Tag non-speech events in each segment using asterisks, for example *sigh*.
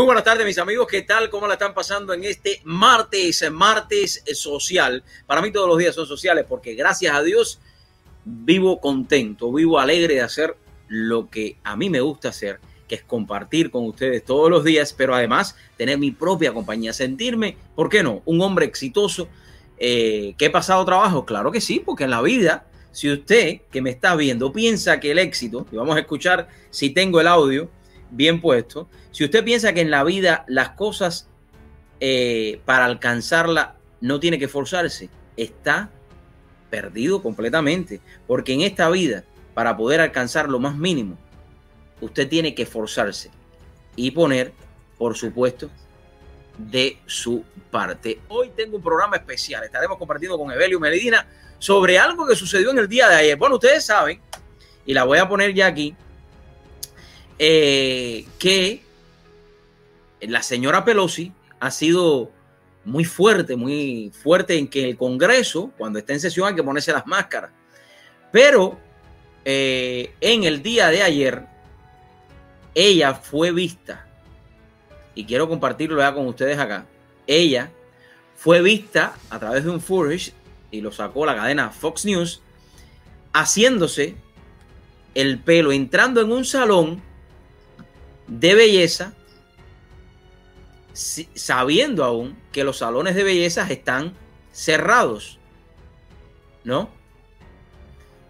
Muy buenas tardes, mis amigos. ¿Qué tal? ¿Cómo la están pasando en este martes, martes social? Para mí todos los días son sociales porque gracias a Dios vivo contento, vivo alegre de hacer lo que a mí me gusta hacer, que es compartir con ustedes todos los días, pero además tener mi propia compañía, sentirme, ¿por qué no? Un hombre exitoso eh, que he pasado trabajo. Claro que sí, porque en la vida, si usted que me está viendo piensa que el éxito, y vamos a escuchar si tengo el audio, bien puesto, si usted piensa que en la vida las cosas eh, para alcanzarla no tiene que forzarse, está perdido completamente. Porque en esta vida, para poder alcanzar lo más mínimo, usted tiene que forzarse y poner, por supuesto, de su parte. Hoy tengo un programa especial. Estaremos compartiendo con Evelio Medina sobre algo que sucedió en el día de ayer. Bueno, ustedes saben, y la voy a poner ya aquí, eh, que la señora Pelosi ha sido muy fuerte, muy fuerte en que el Congreso, cuando está en sesión, hay que ponerse las máscaras. Pero eh, en el día de ayer, ella fue vista, y quiero compartirlo ya con ustedes acá, ella fue vista a través de un footage, y lo sacó la cadena Fox News, haciéndose el pelo, entrando en un salón de belleza, sabiendo aún que los salones de belleza están cerrados, ¿no?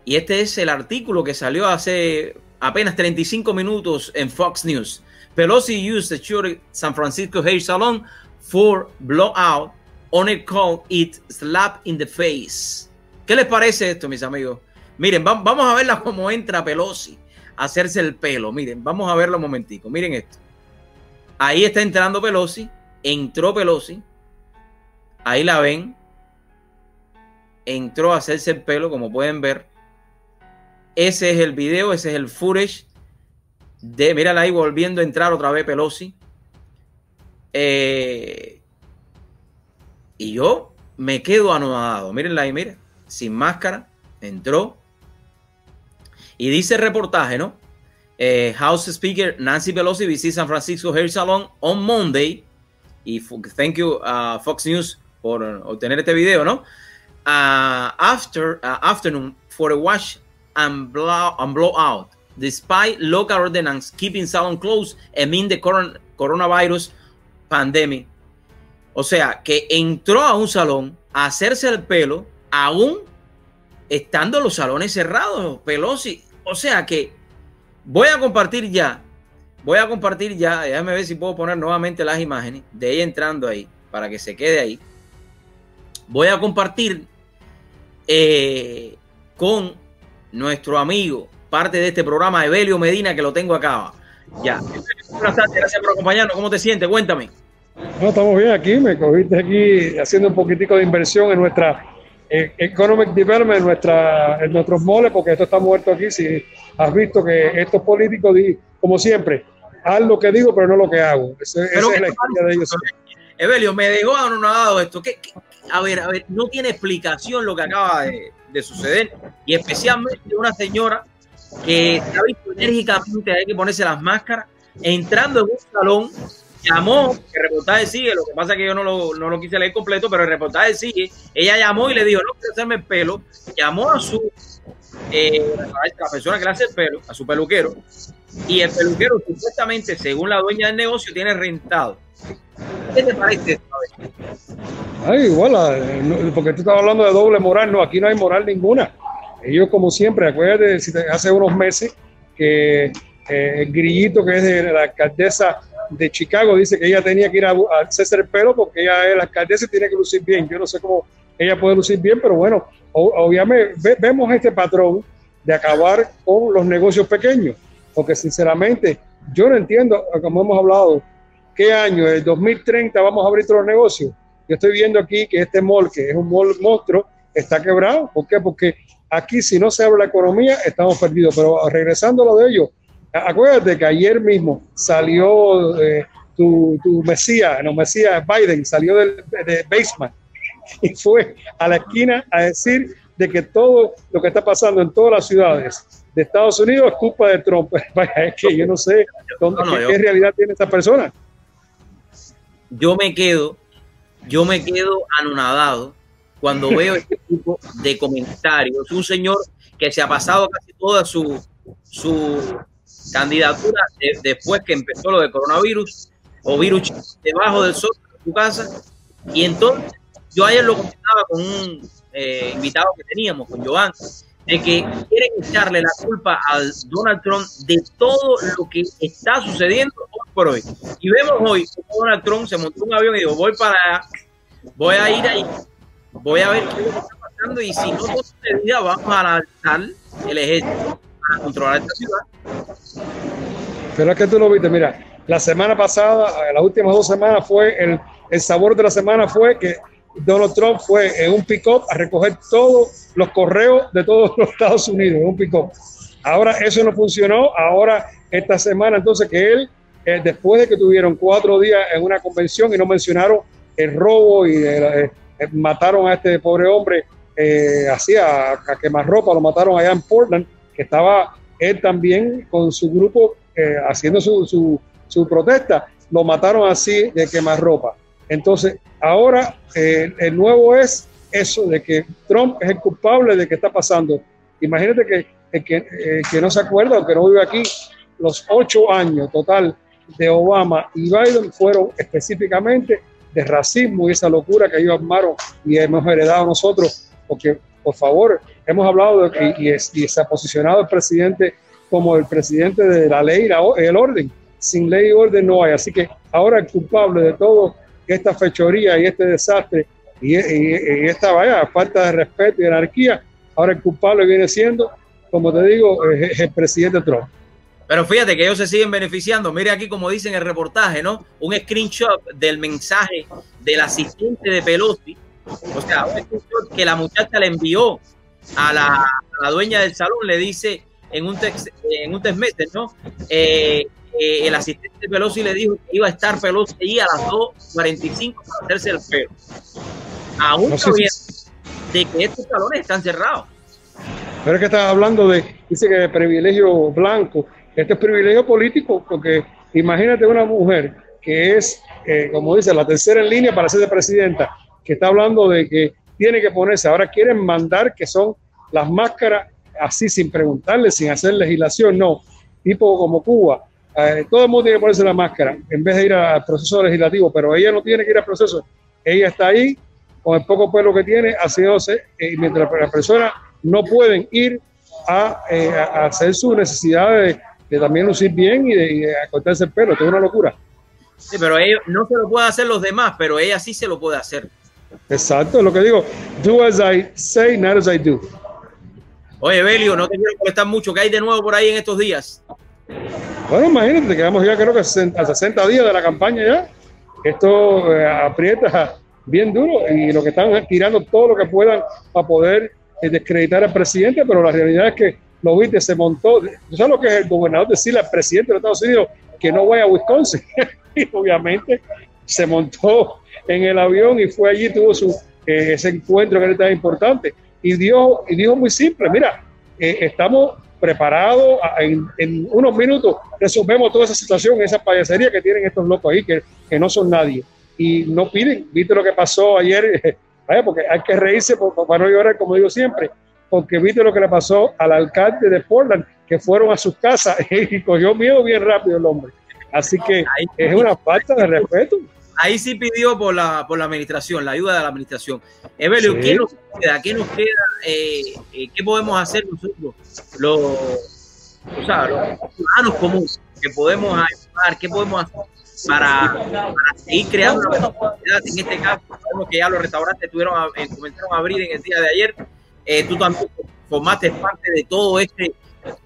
Y este es el artículo que salió hace apenas 35 minutos en Fox News. Pelosi used the San Francisco Hair Salon for blowout on it called it slap in the face. ¿Qué les parece esto, mis amigos? Miren, vamos a verla cómo entra Pelosi hacerse el pelo. Miren, vamos a verlo un momentico. Miren esto. Ahí está entrando Pelosi. Entró Pelosi. Ahí la ven. Entró a hacerse el pelo, como pueden ver. Ese es el video, ese es el footage de, mírala ahí volviendo a entrar otra vez Pelosi. Eh, y yo me quedo anonadado. Mírenla ahí, miren. Sin máscara. Entró. Y dice el reportaje, ¿no? Eh, House Speaker Nancy Pelosi visita San Francisco Hair Salon on Monday. Y thank you, uh, Fox News, por obtener este video, ¿no? Uh, after uh, afternoon for a wash and blow, and blowout, despite local ordinance keeping salon closed amid the coronavirus pandemic. O sea, que entró a un salón a hacerse el pelo, aún estando los salones cerrados, Pelosi. O sea que voy a compartir ya, voy a compartir ya, déjame ver si puedo poner nuevamente las imágenes de ella entrando ahí, para que se quede ahí. Voy a compartir eh, con nuestro amigo, parte de este programa, Evelio Medina, que lo tengo acá. Ya. Gracias por acompañarnos. ¿Cómo te sientes? Cuéntame. No, estamos bien aquí, me cogiste aquí haciendo un poquitico de inversión en nuestra economic development en, nuestra, en nuestros moles, porque esto está muerto aquí. Si has visto que estos políticos, como siempre, haz lo que digo, pero no lo que hago. Esa, es la historia de ellos. Evelio, me dejó anonadado esto. ¿Qué, A ver, a ver, no tiene explicación lo que acaba de, suceder. Y especialmente una señora que ha visto enérgicamente, hay que ponerse las máscaras, entrando en un salón llamó, el reportaje sigue, lo que pasa es que yo no lo, no lo quise leer completo, pero el reportaje sigue, ella llamó y le dijo, no quiero hacerme el pelo, llamó a su, eh, la persona que le hace el pelo, a su peluquero, y el peluquero supuestamente, según la dueña del negocio, tiene rentado. ¿Qué te parece esto? Ay, igual, porque tú estás hablando de doble moral, no, aquí no hay moral ninguna. Ellos, como siempre, acuérdate, hace unos meses que eh, el grillito que es de la alcaldesa de Chicago dice que ella tenía que ir a, hacerse el pelo porque ella es la alcaldesa y tiene que lucir bien. Yo no sé cómo ella puede lucir bien, pero bueno, obviamente vemos este patrón de acabar con los negocios pequeños, porque sinceramente yo no entiendo, como hemos hablado, qué año, el 2030 vamos a abrir todos los negocios. Yo estoy viendo aquí que este mall, que es un mall monstruo, está quebrado. ¿Por qué? Porque aquí si no se abre la economía, estamos perdidos. Pero regresando a lo de ellos, Acuérdate que ayer mismo salió eh, tu, tu, Mesías, no Mesías Biden, salió del, de basement y fue a la esquina a decir de que todo lo que está pasando en todas las ciudades de Estados Unidos es culpa de Trump. *laughs* es que yo no sé dónde, qué, realidad tiene esta persona. yo me quedo, yo me quedo anonadado cuando veo este *laughs* tipo de comentarios. Un señor que se ha pasado casi toda su, su candidatura después que empezó lo de coronavirus o virus debajo del sol de su casa. Y entonces, yo ayer lo comentaba con un eh, invitado que teníamos, con Joan, de que quieren echarle la culpa al Donald Trump de todo lo que está sucediendo hoy por hoy. Y vemos hoy como Donald Trump se montó un avión y dijo, voy para allá, voy a ir ahí, voy a ver qué está pasando y si no todo vamos a lanzar el ejército controlar esta ciudad. Pero es que tú lo viste, mira, la semana pasada, las últimas dos semanas fue el, el sabor de la semana fue que Donald Trump fue en un pick-up a recoger todos los correos de todos *laughs* los Estados Unidos, en un pick-up. Ahora eso no funcionó, ahora esta semana entonces que él, eh, después de que tuvieron cuatro días en una convención y no mencionaron el robo y eh, eh, mataron a este pobre hombre, así a, a, quemar ropa, lo mataron allá en Portland, estaba él también con su grupo haciendo su, su, su protesta, lo mataron así de quemar ropa. Entonces, ahora eh, el nuevo es eso de que Trump es el culpable de que está pasando. Imagínate que el que, eh, que no se acuerda o que no vive aquí, los ocho años total de Obama y Biden fueron específicamente de racismo y esa locura que ellos armaron y hemos heredado nosotros, porque por favor, hemos hablado de, y, y, y se ha posicionado el presidente como el presidente de la ley y el orden. Sin ley y orden no hay. Así que ahora el culpable de todo esta fechoría y este desastre y, esta vaya, falta de respeto y anarquía, ahora el culpable viene siendo, como te digo, el presidente Trump. Pero fíjate que ellos se siguen beneficiando. Mire aquí como dice en el reportaje, ¿no? Un screenshot del mensaje del asistente de Pelosi. O sea, un screenshot que la muchacha le envió a la, a la dueña del salón, le dice en un text, en un text message, ¿no? Eh, eh, el asistente Pelosi le dijo que iba a estar Pelosi ahí a las 2.45 para hacerse el pelo. Aún no de que estos salones están cerrados. Pero es que estás hablando de, dice que de privilegio blanco. Este es privilegio político, porque imagínate una mujer que es, eh, como dice, la tercera en línea para ser de presidenta, que está hablando de que tiene que ponerse, ahora quieren mandar que son las máscaras así sin preguntarle, sin hacer legislación, no, tipo como Cuba, eh, todo el mundo tiene que ponerse la máscara en vez de ir al proceso legislativo, pero ella no tiene que ir al proceso. Ella está ahí con el poco pelo que tiene, haciéndose, eh, mientras las personas no pueden ir a, eh, hacer su necesidad de, también lucir bien y de, cortarse el pelo. Esto es una locura. Sí, pero ellos no se lo pueden hacer los demás, pero ella sí se lo puede hacer. Exacto, lo que digo. Do as I say, not as I do. Oye, Belio, no te quiero molestar mucho. ¿Qué hay de nuevo por ahí en estos días? Bueno, imagínate, quedamos ya creo que a 60 días de la campaña ya. Esto eh, aprieta bien duro y lo que están tirando todo lo que puedan para poder eh, descreditar al presidente, pero la realidad es que lo viste, se montó. ¿Tú sabes lo que es el gobernador decirle al presidente de Estados Unidos que no vaya a Wisconsin? *laughs* y obviamente se montó en el avión y fue allí, tuvo su, eh, ese encuentro que era tan importante. Y dijo, y dijo muy simple, mira, estamos preparado. En, unos minutos resolvemos toda esa situación, esa payasería que tienen estos locos ahí, que, que no son nadie. Y no piden, viste lo que pasó ayer, *laughs* porque hay que reírse para no llorar, como digo siempre, porque viste lo que le pasó al alcalde de Portland, que fueron a sus casas *laughs* y cogió miedo bien rápido el hombre. Así que es una falta de respeto ahí sí pidió por la, por la administración, la ayuda de la administración. Evelio, ¿qué nos queda? ¿Qué nos queda? Eh, eh, ¿Qué podemos hacer nosotros, los, o sea, los ciudadanos comunes, que podemos ayudar? ¿Qué podemos hacer para, seguir creando una sociedad? En este caso, sabemos que ya los restaurantes tuvieron eh, comenzaron a abrir en el día de ayer. tú también formaste parte de todo este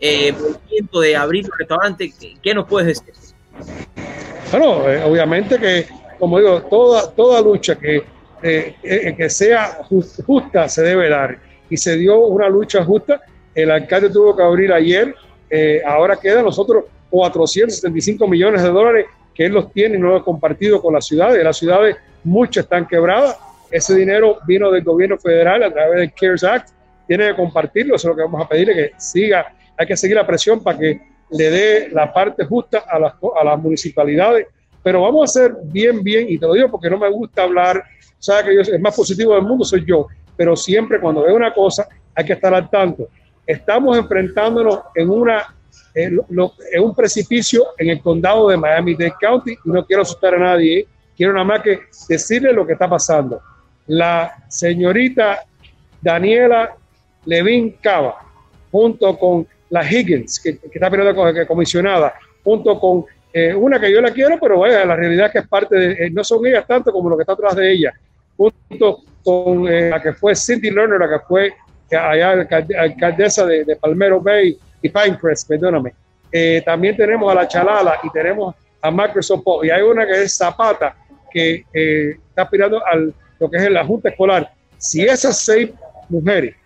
movimiento de abrir los restaurantes. ¿Qué nos puedes decir? Bueno, obviamente que como digo, toda, toda lucha que, eh, eh, que sea justa se debe dar. Y se dio una lucha justa. El alcalde tuvo que abrir ayer. Eh, ahora queda nosotros 475 millones de dólares que él los tiene y no lo ha compartido con las ciudades. Las ciudades, muchas están quebradas. Ese dinero vino del gobierno federal a través del CARES Act. Tiene que compartirlo. Eso es lo que vamos a pedirle, que siga. Hay que seguir la presión para que le dé la parte justa a las, a las municipalidades Pero vamos a hacer bien, bien, y te lo digo porque no me gusta hablar, sabes que yo, el más positivo del mundo soy yo, pero siempre cuando veo una cosa hay que estar al tanto. Estamos enfrentándonos en una en, un precipicio en el condado de Miami-Dade County y no quiero asustar a nadie, ¿eh? quiero nada más que decirle lo que está pasando. La señorita Daniela Levin Cava, junto con la Higgins, que, está peleando comisionada, junto con eh, una que yo la quiero, pero vaya, la realidad es que es parte de, eh, no son ellas tanto como lo que está atrás de ella, junto con la que fue Cindy Lerner, la que fue allá alcaldesa de, de Palmero Bay y Pinecrest, perdóname. Eh, también tenemos a la Chalala y tenemos a Microsoft y hay una que es Zapata que eh, está aspirando a lo que es la Junta Escolar. Si esas seis mujeres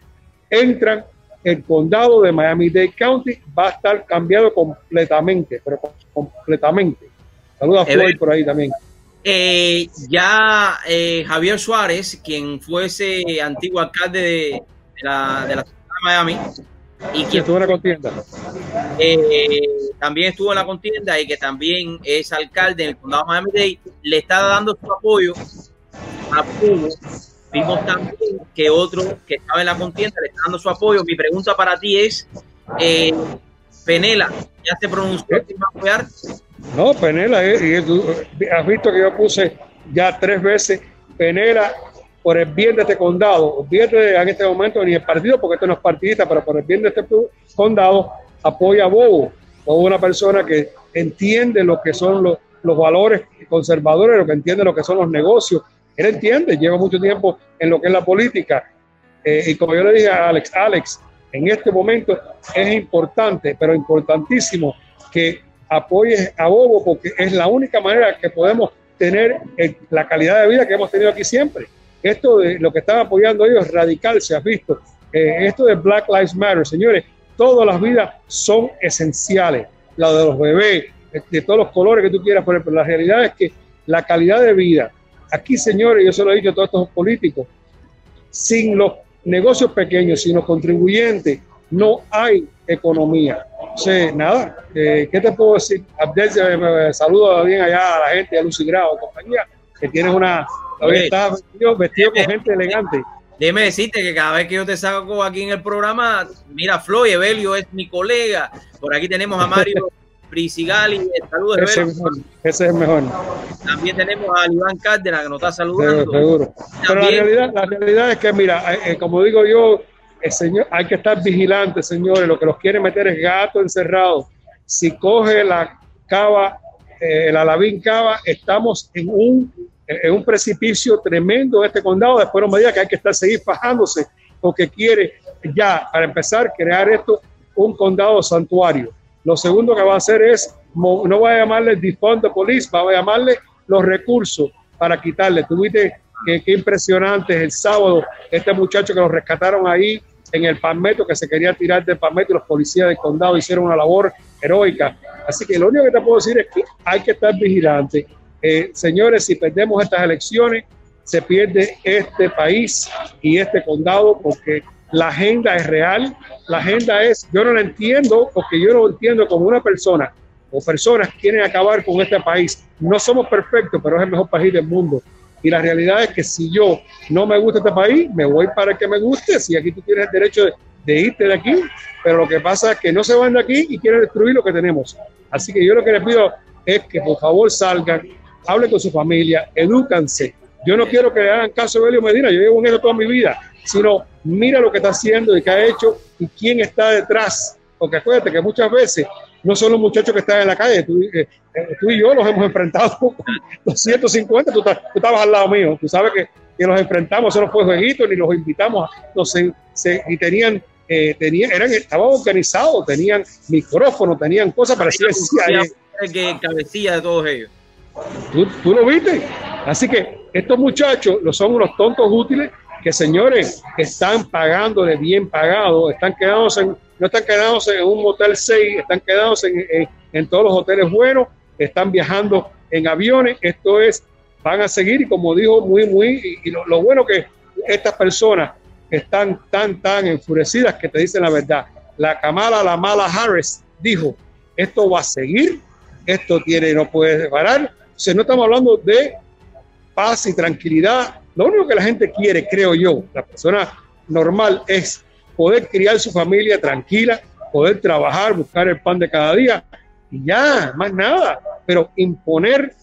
entran, el condado de Miami-Dade County va a estar cambiado completamente, pero completamente. Saludos a Floyd por ahí también. Eh, ya Javier Suárez, quien fuese antiguo alcalde de, la, de la ciudad de Miami, y que estuvo en la contienda. Eh, también estuvo en la contienda y que también es alcalde en el condado de Miami-Dade, le está dando su apoyo a Pugo. Vimos también que otro que estaba en la contienda le está dando su apoyo. Mi pregunta para ti es, eh, Penela, ¿ya se pronunció si va a apoyar? No, Penela, eh, has visto que yo puse ya tres veces, Penela por el bien de este condado, olvídate en este momento ni el partido, porque esto no es partidista, pero por el bien de este condado, apoya a Bobo, o una persona que entiende lo que son los, los valores conservadores, lo que entiende lo que son los negocios. Él entiende, lleva mucho tiempo en lo que es la política. Eh, y como yo le dije a Alex, Alex, en este momento es importante, pero importantísimo que apoyes a Bobo, porque es la única manera que podemos tener la calidad de vida que hemos tenido aquí siempre. Esto de lo que están apoyando ellos radical, se ha visto. Eh, esto de Black Lives Matter, señores, todas las vidas son esenciales. La de los bebés, de, todos los colores que tú quieras poner, pero la realidad es que la calidad de vida, aquí, señores, yo se lo he dicho a todos estos políticos, sin los negocios pequeños, sin los contribuyentes, no hay economía. O sea, nada, eh, ¿qué te puedo decir? Abdel, eh, saludo bien allá a la gente, a Lucy Grau, compañía, que tienes una, está vestido, con gente elegante. Déjeme decirte que cada vez que yo te saco aquí en el programa, mira, Floyd Evelio es mi colega. Por aquí tenemos a Mario *laughs* Prisigali. Saludos, ese, ese es el mejor. También tenemos a Iván Cárdenas que nos está saludando. Seguro. Pero la realidad, la realidad es que, mira, eh, eh, como digo yo, el señor, hay que estar vigilantes, señores. Lo que los quiere meter es gato encerrado. Si coge la cava, eh, la lavín cava, estamos en un es un precipicio tremendo este condado. Después no me diga que hay que estar seguir fajándose porque quiere ya, para empezar, crear esto un condado santuario. Lo segundo que va a hacer es, no va a llamarle defund de police, va a llamarle los recursos para quitarle. Tuviste que qué impresionante el sábado este muchacho que lo rescataron ahí en el Palmetto, que se quería tirar del Palmetto, y los policías del condado hicieron una labor heroica. Así que lo único que te puedo decir es que hay que estar vigilante eh, señores, si perdemos estas elecciones, se pierde este país y este condado porque la agenda es real, la agenda es, yo no la entiendo porque yo no entiendo como una persona o personas quieren acabar con este país. No somos perfectos, pero es el mejor país del mundo. Y la realidad es que si yo no me gusta este país, me voy para que me guste. Si aquí tú tienes el derecho de, de irte de aquí, pero lo que pasa es que no se van de aquí y quieren destruir lo que tenemos. Así que yo lo que les pido es que por favor salgan, hable con su familia, edúcanse. Yo no quiero que le hagan caso a Belio Medina, yo llevo en eso toda mi vida, sino mira lo que está haciendo y qué ha hecho y quién está detrás. Porque acuérdate que muchas veces no son los muchachos que están en la calle, tú, eh, eh, y yo los hemos enfrentado 250, *laughs* tú, tú, estabas al lado mío, tú sabes que, que los enfrentamos, eso no fue jueguito, ni los invitamos, se, y tenían, eh, tenían, eran, estaban organizados, tenían micrófonos, tenían cosas parecidas. Que cabecilla de todos ellos. ¿Tú, lo viste. Así que estos muchachos lo son unos tontos útiles que, señores, están pagando de bien pagado, están quedándose en, no están quedándose en un motel 6, están quedándose en, en, todos los hoteles buenos, están viajando en aviones. Esto es, van a seguir y como dijo muy, muy, y, lo, lo bueno que estas personas están tan, tan enfurecidas que te dicen la verdad. La Kamala, la mala Harris dijo, esto va a seguir, esto tiene, no puede parar, sea, no estamos hablando de paz y tranquilidad. Lo único que la gente quiere, creo yo, la persona normal, es poder criar su familia tranquila, poder trabajar, buscar el pan de cada día y ya, más nada. Pero imponer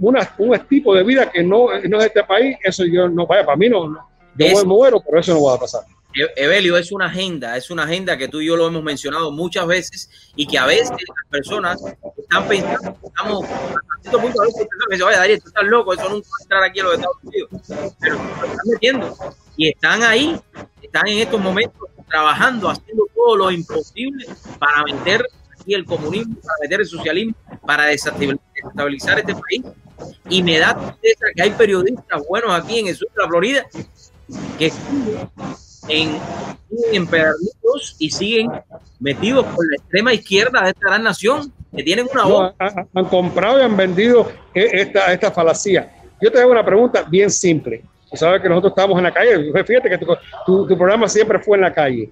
una, un tipo de vida que no, no es de este país, eso yo no, vaya, para mí no, no yo me muero, pero eso no va a pasar. E-, Evelio, es una agenda, es una agenda que tú y yo lo hemos mencionado muchas veces y que a veces las personas están pensando, estamos a cierto punto a veces pensando, vaya, Darío, tú estás loco, eso nunca va a entrar aquí a los Estados Unidos. Pero se están metiendo y están ahí, están en estos momentos trabajando, haciendo todo lo imposible para meter aquí el comunismo, para meter el socialismo, para desestabilizar este país. Y me da tristeza que hay periodistas buenos aquí en el sur de la Florida que siguen en, en y siguen metidos por la extrema izquierda de esta gran nación, que tienen una voz. han, comprado y han vendido e, esta, esta falacia. Yo te hago una pregunta bien simple. Tú sabes que nosotros estamos en la calle. Fíjate que tu, programa siempre fue en la calle.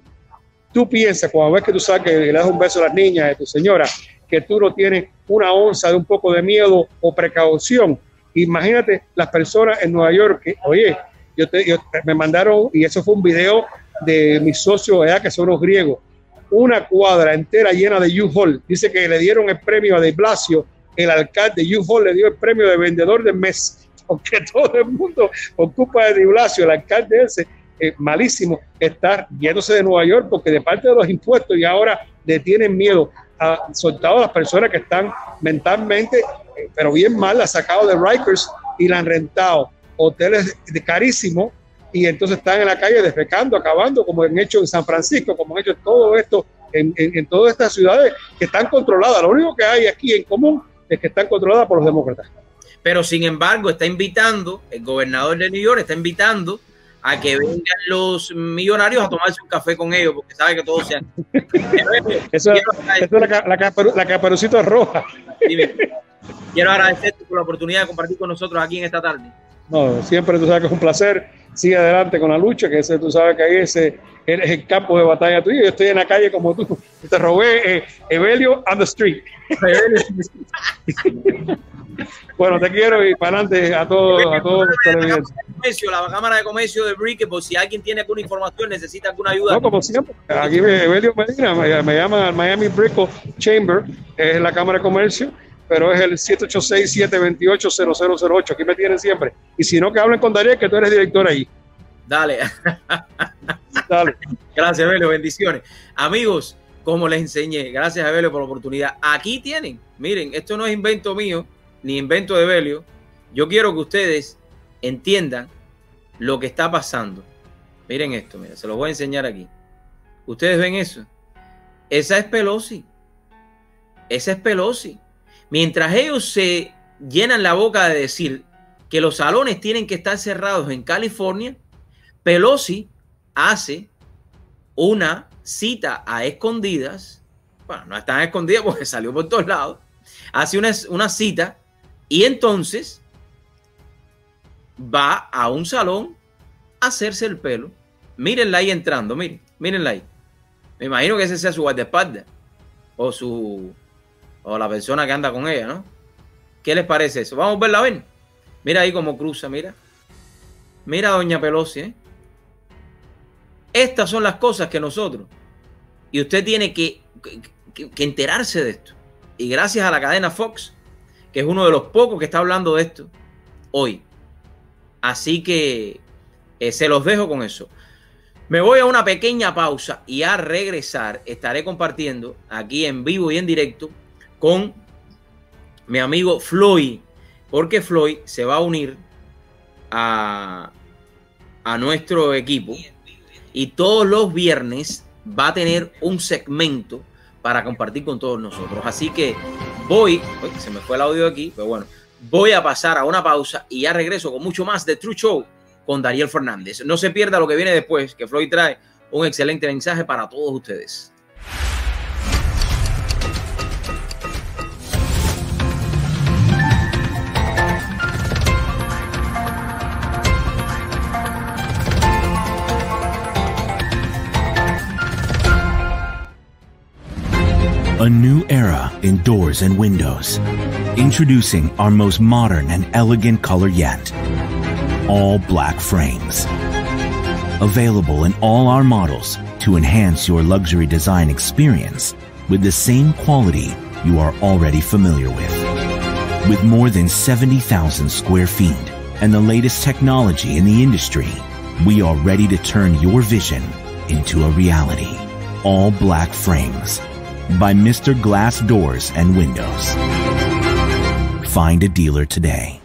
Tú piensas, cuando ves que tú sabes que le das un beso a las niñas de tu señora, que tú no tienes una onza de un poco de miedo o precaución. Imagínate las personas en Nueva York oye, yo, me mandaron, y eso fue un video de mis socios que son los griegos, una cuadra entera llena de U-Haul. Dice que le dieron el premio a De Blasio, el alcalde de U-Haul le dio el premio de vendedor del mes, porque todo el mundo ocupa de De Blasio, el alcalde ese, eh, malísimo, está yéndose de Nueva York porque de parte de los impuestos y ahora le tienen miedo a soltado a las personas que están mentalmente, eh, pero bien mal, la sacado de Rikers y la han rentado hoteles de carísimos y entonces están en la calle defecando, acabando, como han hecho en San Francisco, como han hecho todo esto en, en, todas estas ciudades que están controladas. Lo único que hay aquí en común es que están controladas por los demócratas. Pero sin embargo, está invitando, el gobernador de New York está invitando a que vengan los millonarios a tomarse un café con ellos, porque sabe que todos sean. *laughs* eso, es la, la, la caperucita roja. quiero agradecerte por la oportunidad de compartir con nosotros aquí en esta tarde. No, siempre tú sabes que es un placer. Sigue adelante con la lucha, que ese, tú sabes que ahí ese es el campo de batalla tuyo. Yo estoy en la calle como tú. Te robé eh, Evelio on the street. *laughs* bueno, te quiero y para adelante a todos, a todos los televidentes. La Cámara de Comercio de Brick, por si alguien tiene alguna información, necesita alguna ayuda. No, como siempre. Aquí Evelio Medina me, me llama Miami Brickle Chamber, es la Cámara de Comercio pero es el 786-728-0008. Aquí me tienen siempre. Y si no, que hablen con Darío, que tú eres director ahí. Dale. Dale. *laughs* Gracias, Abelio. Bendiciones. Amigos, como les enseñé, gracias, Abelio, por la oportunidad. Aquí tienen. Miren, esto no es invento mío, ni invento de Belio. Yo quiero que ustedes entiendan lo que está pasando. Miren esto, mira, se los voy a enseñar aquí. Ustedes ven eso. Esa es Pelosi. Esa es Pelosi. Mientras ellos se llenan la boca de decir que los salones tienen que estar cerrados en California, Pelosi hace una cita a escondidas, bueno, no están escondidas porque *laughs* salió por todos lados, hace una, una cita y entonces va a un salón a hacerse el pelo. Mírenla ahí entrando, miren, mírenla ahí. Me imagino que ese sea su guardaespaldas o su o la persona que anda con ella, ¿no? ¿Qué les parece eso? Vamos a verla a ver. Mira ahí cómo cruza, mira. Mira doña Pelosi, ¿eh? Estas son las cosas que nosotros, y usted tiene que, que, enterarse de esto. Y gracias a la cadena Fox, que es uno de los pocos que está hablando de esto hoy. Así que eh, se los dejo con eso. Me voy a una pequeña pausa y a regresar estaré compartiendo aquí en vivo y en directo con mi amigo Floyd, porque Floyd se va a unir a, a nuestro equipo y todos los viernes va a tener un segmento para compartir con todos nosotros. Así que voy, se me fue el audio aquí, pero bueno, voy a pasar a una pausa y ya regreso con mucho más de True Show con Daniel Fernández. No se pierda lo que viene después, que Floyd trae un excelente mensaje para todos ustedes. A new era in doors and windows. Introducing our most modern and elegant color yet. All black frames. Available in all our models to enhance your luxury design experience with the same quality you are already familiar with. With more than 70,000 square feet and the latest technology in the industry, we are ready to turn your vision into a reality. All black frames by Mr. Glass Doors and Windows. Find a dealer today.